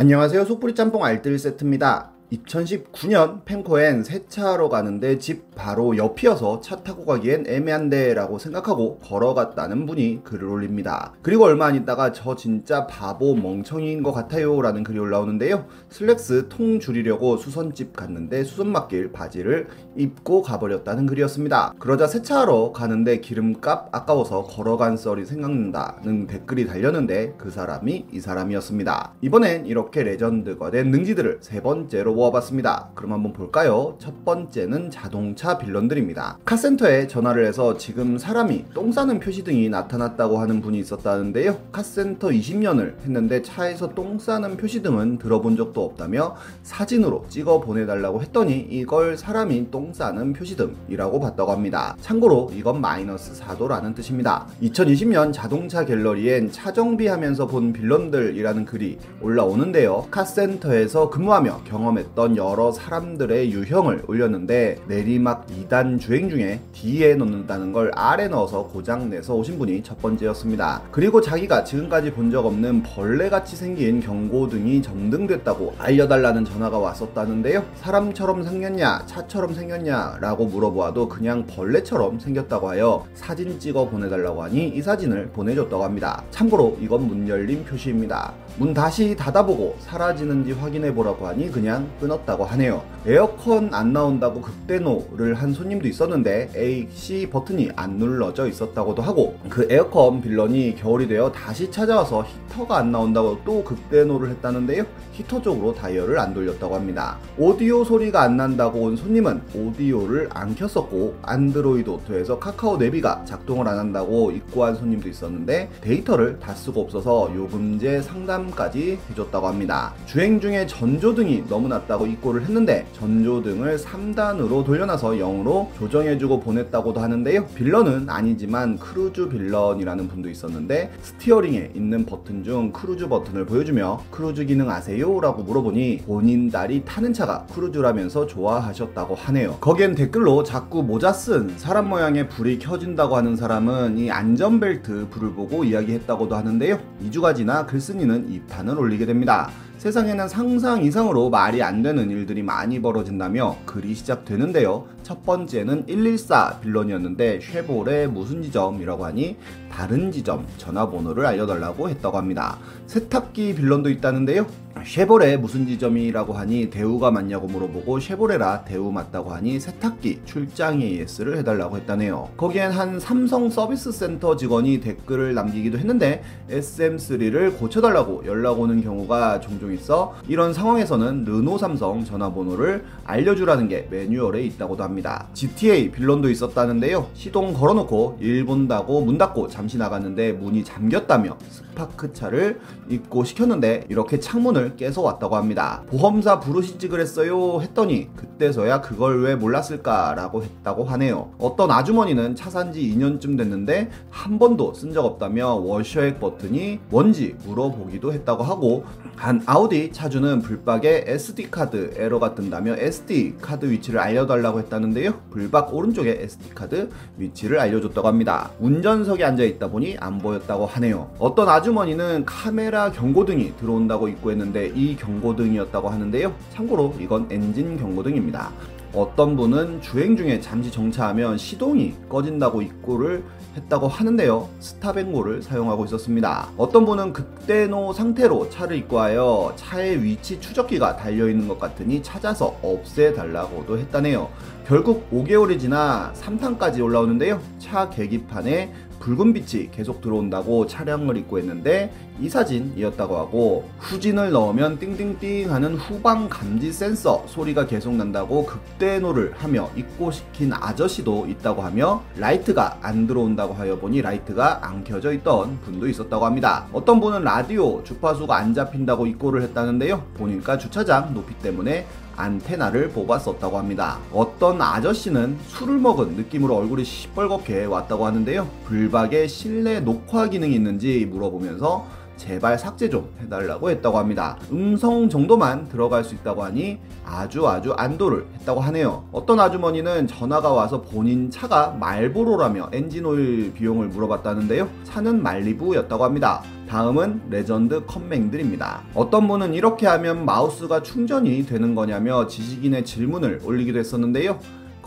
안녕하세요. 속풀이 짬뽕 알뜰 세트입니다. 2019년 펨코엔 세차하러 가는데 집 바로 옆이어서 차 타고 가기엔 애매한데 라고 생각하고 걸어갔다는 분이 글을 올립니다. 그리고 얼마 안 있다가 저 진짜 바보 멍청이인 것 같아요 라는 글이 올라오는데요. 슬랙스 통 줄이려고 수선집 갔는데 수선맡길 바지를 입고 가버렸다는 글이었습니다. 그러자 세차하러 가는데 기름값 아까워서 걸어간 썰이 생각난다는 댓글이 달렸는데 그 사람이 이 사람이었습니다. 이번엔 이렇게 레전드가 된 능지들을 세 번째로 모아봤습니다. 그럼 한번 볼까요? 첫 번째는 자동차 빌런들입니다. 카센터에 전화를 해서 지금 사람이 똥 싸는 표시 등이 나타났다고 하는 분이 있었다는데요. 카센터 20년을 했는데 차에서 똥 싸는 표시 등은 들어본 적도 없다며 사진으로 찍어 보내달라고 했더니 이걸 사람이 똥 싸는 표시 등이라고 봤다고 합니다. 참고로 이건 마이너스 4도라는 뜻입니다. 2020년 자동차 갤러리엔 차 정비하면서 본 빌런들이라는 글이 올라오는데요. 카센터에서 근무하며 경험했던 했던 여러 사람들의 유형을 올렸는데 내리막 2단 주행 중에 D에 넣는다는 걸 R에 넣어서 고장내서 오신 분이 첫 번째였습니다. 그리고 자기가 지금까지 본 적 없는 벌레같이 생긴 경고등이 점등됐다고 알려달라는 전화가 왔었다는데요. 사람처럼 생겼냐, 차처럼 생겼냐 라고 물어보아도 그냥 벌레처럼 생겼다고 하여 사진 찍어 보내달라고 하니 이 사진을 보내줬다고 합니다. 참고로 이건 문 열린 표시입니다. 문 다시 닫아보고 사라지는지 확인해 보라고 하니 그냥 끊었다고 하네요. 에어컨 안 나온다고 급대노를 한 손님도 있었는데 A/C 버튼이 안 눌러져 있었다고도 하고 그 에어컨 빌런이 겨울이 되어 다시 찾아와서 히터가 안 나온다고 또 급대노를 했다는데요. 히터 쪽으로 다이얼을 안 돌렸다고 합니다. 오디오 소리가 안 난다고 온 손님은 오디오를 안 켰었고 안드로이드 오토에서 카카오 내비가 작동을 안 한다고 입고한 손님도 있었는데 데이터를 다 쓰고 없어서 요금제 상담까지 해줬다고 합니다. 주행 중에 전조등이 너무 낮다고 입고를 했는데 전조 등을 3단으로 돌려놔서 0으로 조정해주고 보냈다고도 하는데요. 빌런은 아니지만 크루즈 빌런이라는 분도 있었는데 스티어링에 있는 버튼 중 크루즈 버튼을 보여주며 크루즈 기능 아세요? 라고 물어보니 본인 딸이 타는 차가 크루즈라면서 좋아하셨다고 하네요. 거기엔 댓글로 자꾸 모자 쓴 사람 모양의 불이 켜진다고 하는 사람은 이 안전벨트 불을 보고 이야기했다고도 하는데요. 2주가 지나 글쓴이는 이 판을 올리게 됩니다. 세상에는 상상 이상으로 말이 안 되는 일들이 많이 벌어진다며 글이 시작되는데요. 첫 번째는 114 빌런이었는데 쉐볼의 무슨 지점이라고 하니 다른 지점 전화번호를 알려달라고 했다고 합니다. 세탁기 빌런도 있다는데요. 쉐보레 무슨 지점이라고 하니 대우가 맞냐고 물어보고 쉐보레라 대우 맞다고 하니 세탁기 출장 AS를 해달라고 했다네요. 거기엔 한 삼성 서비스 센터 직원이 댓글을 남기기도 했는데 SM3를 고쳐달라고 연락 오는 경우가 종종 있어 이런 상황에서는 르노 삼성 전화번호를 알려주라는 게 매뉴얼에 있다고도 합니다. GTA 빌런도 있었다는데요. 시동 걸어놓고 일 본다고 문 닫고 잠시 나갔는데 문이 잠겼다며 스파크차를 입고 시켰는데 이렇게 창문을 깨서 왔다고 합니다. 보험사 부르시지 그랬어요 했더니 그때서야 그걸 왜 몰랐을까라고 했다고 하네요. 어떤 아주머니는 차 산 지 2년쯤 됐는데 한 번도 쓴 적 없다며 워셔액 버튼이 뭔지 물어보기도 했다고 하고 한 아우디 차주는 불박에 SD카드 에러가 뜬다며 SD카드 위치를 알려달라고 했다는데요. 불박 오른쪽에 SD카드 위치를 알려줬다고 합니다. 운전석에 앉아있다 보니 안 보였다고 하네요. 어떤 아주머니는 카메라 경고등이 들어온다고 입고했는데 이 경고등이었다고 하는데요. 참고로 이건 엔진 경고등입니다. 어떤 분은 주행 중에 잠시 정차하면 시동이 꺼진다고 입고를 했다고 하는데요. 스탑앤고를 사용하고 있었습니다. 어떤 분은 극대노 상태로 차를 입고하여 차의 위치 추적기가 달려있는 것 같으니 찾아서 없애달라고도 했다네요. 결국 5개월이 지나 3탄까지 올라오는데요. 차 계기판에 붉은 빛이 계속 들어온다고 차량을 입고 했는데 이 사진이었다고 하고 후진을 넣으면 띵띵띵 하는 후방 감지 센서 소리가 계속 난다고 극대노를 하며 입고 시킨 아저씨도 있다고 하며 라이트가 안 들어온다고 하여 보니 라이트가 안 켜져 있던 분도 있었다고 합니다. 어떤 분은 라디오 주파수가 안 잡힌다고 입고를 했다는데요. 보니까 주차장 높이 때문에 안테나를 뽑았었다고 합니다. 어떤 아저씨는 술을 먹은 느낌으로 얼굴이 시뻘겋게 왔다고 하는데요. 블박에 실내 녹화 기능이 있는지 물어보면서 제발 삭제 좀 해달라고 했다고 합니다. 음성 정도만 들어갈 수 있다고 하니 아주 아주 안도를 했다고 하네요. 어떤 아주머니는 전화가 와서 본인 차가 말보로라며 엔진오일 비용을 물어봤다는데요. 차는 말리부였다고 합니다. 다음은 레전드 컴맹들입니다. 어떤 분은 이렇게 하면 마우스가 충전이 되는 거냐며 지식인에 질문을 올리기도 했었는데요.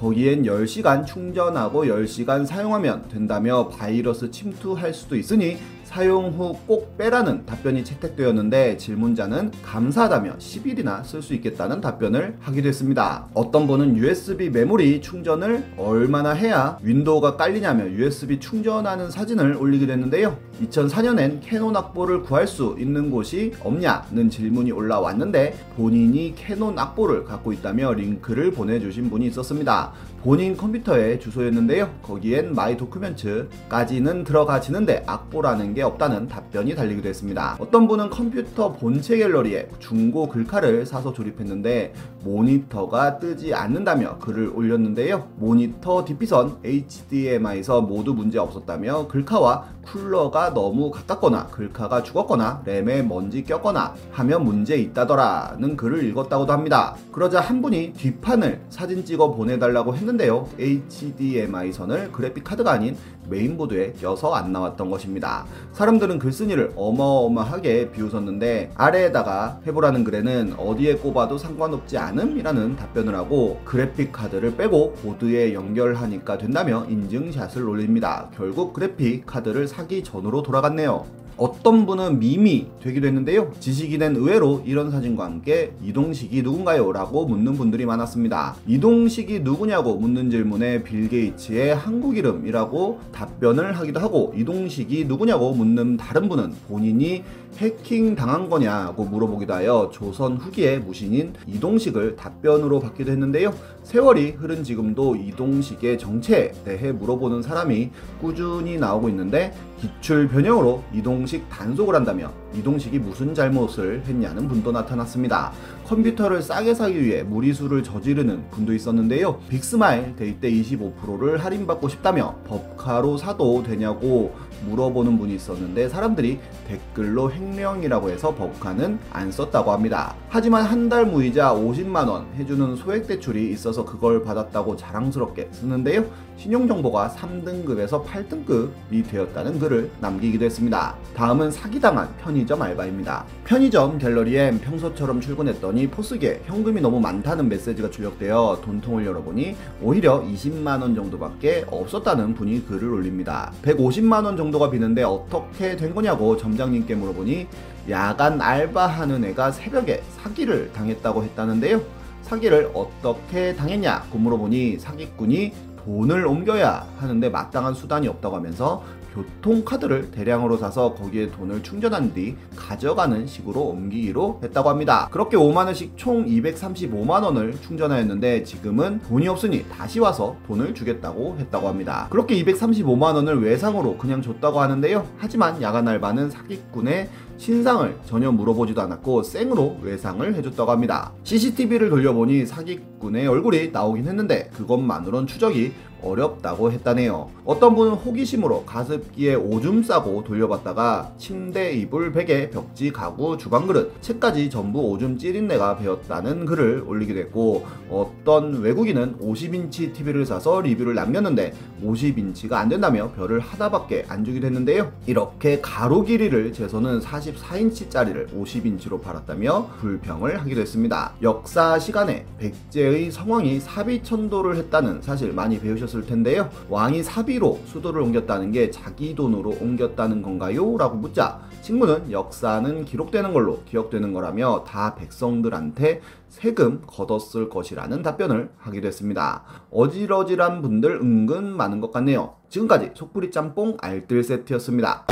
거기엔 10시간 충전하고 10시간 사용하면 된다며 바이러스 침투할 수도 있으니 사용 후 꼭 빼라는 답변이 채택되었는데 질문자는 감사하다며 10일이나 쓸 수 있겠다는 답변을 하기도 했습니다. 어떤 분은 USB 메모리 충전을 얼마나 해야 윈도우가 깔리냐며 USB 충전하는 사진을 올리기도 했는데요. 2004년엔 캐논 악보를 구할 수 있는 곳이 없냐는 질문이 올라왔는데 본인이 캐논 악보를 갖고 있다며 링크를 보내주신 분이 있었습니다. 본인 컴퓨터의 주소였는데요. 거기엔 My Document까지는 들어가지는데 악보라는 게 없다는 답변이 달리기도 했습니다. 어떤 분은 컴퓨터 본체 갤러리에 중고 글카를 사서 조립했는데 모니터가 뜨지 않는다며 글을 올렸는데요. 모니터 DP선 HDMI에서 모두 문제 없었다며 글카와 쿨러가 너무 가깝거나 글카가 죽었거나 램에 먼지 꼈거나 하면 문제 있다더라는 글을 읽었다고도 합니다. 그러자 한 분이 뒷판을 사진 찍어 보내달라고 했는데 요. HDMI 선을 그래픽 카드가 아닌 메인보드에 껴서 안 나왔던 것입니다. 사람들은 글쓴이를 어마어마하게 비웃었는데 아래에다가 해보라는 글에는 어디에 꼽아도 상관없지 않음이라는 답변을 하고 그래픽 카드를 빼고 보드에 연결하니까 된다며 인증샷을 올립니다. 결국 그래픽 카드를 사기 전으로 돌아갔네요. 어떤 분은 밈이 되기도 했는데요. 지식인은 의외로 이런 사진과 함께 이동식이 누군가요? 라고 묻는 분들이 많았습니다. 이동식이 누구냐고 묻는 질문에 빌 게이츠의 한국 이름이라고 답변을 하기도 하고 이동식이 누구냐고 묻는 다른 분은 본인이 해킹 당한 거냐고 물어보기도 하여 조선 후기의 무신인 이동식을 답변으로 받기도 했는데요. 세월이 흐른 지금도 이동식의 정체에 대해 물어보는 사람이 꾸준히 나오고 있는데 기출 변형으로 이동식 단속을 한다며 이동식이 무슨 잘못을 했냐는 분도 나타났습니다. 컴퓨터를 싸게 사기 위해 무리수를 저지르는 분도 있었는데요. 빅스마일 데이 때 25%를 할인받고 싶다며 법카로 사도 되냐고 물어보는 분이 있었는데 사람들이 댓글로 횡령이라고 해서 법카는 안 썼다고 합니다. 하지만 한 달 무이자 50만원 해주는 소액 대출이 있어서 그걸 받았다고 자랑스럽게 쓰는데요. 신용정보가 3등급에서 8등급이 되었다는 글을 남기기도 했습니다. 다음은 사기당한 편의점 알바입니다. 편의점 갤러리엔 평소처럼 출근했더니 포스기에 현금이 너무 많다는 메시지가 출력되어 돈통을 열어보니 오히려 20만원 정도밖에 없었다는 분이 글을 올립니다. 150만원 정도가 비는데 어떻게 된 거냐고 점장님께 물어보니 야간 알바하는 애가 새벽에 사기를 당했다고 했다는데요. 사기를 어떻게 당했냐고 물어보니 사기꾼이 돈을 옮겨야 하는데 마땅한 수단이 없다고 하면서 교통카드를 대량으로 사서 거기에 돈을 충전한 뒤 가져가는 식으로 옮기기로 했다고 합니다. 그렇게 5만원씩 총 235만원을 충전하였는데 지금은 돈이 없으니 다시 와서 돈을 주겠다고 했다고 합니다. 그렇게 235만원을 외상으로 그냥 줬다고 하는데요. 하지만 야간 알바는 사기꾼의 신상을 전혀 물어보지도 않았고 생으로 외상을 해줬다고 합니다. CCTV를 돌려보니 사기꾼의 얼굴이 나오긴 했는데 그것만으론 추적이 어렵다고 했다네요. 어떤 분은 호기심으로 가습기에 오줌 싸고 돌려봤다가 침대, 이불, 베개, 벽지, 가구, 주방 그릇, 책까지 전부 오줌 찌린내가 배었다는 글을 올리기도 했고 어떤 외국인은 50인치 TV를 사서 리뷰를 남겼는데 50인치가 안 된다며 별을 하나밖에 안 주기도 했는데요. 이렇게 가로 길이를 재서는 44인치짜리를 50인치로 팔았다며 불평을 하기도 했습니다. 역사 시간에 백제의 성왕이 사비천도를 했다는 사실 많이. 있었을 텐데요. 왕이 사비로 수도를 옮겼다는 게 자기 돈으로 옮겼다는 건가요? 라고 묻자 친구는 역사는 기록되는 걸로 기억되는 거라며 다 백성들한테 세금 걷었을 것이라는 답변을 하기도 했습니다. 어질어질한 분들 은근 많은 것 같네요. 지금까지 속풀이 짬뽕 알뜰 세트였습니다.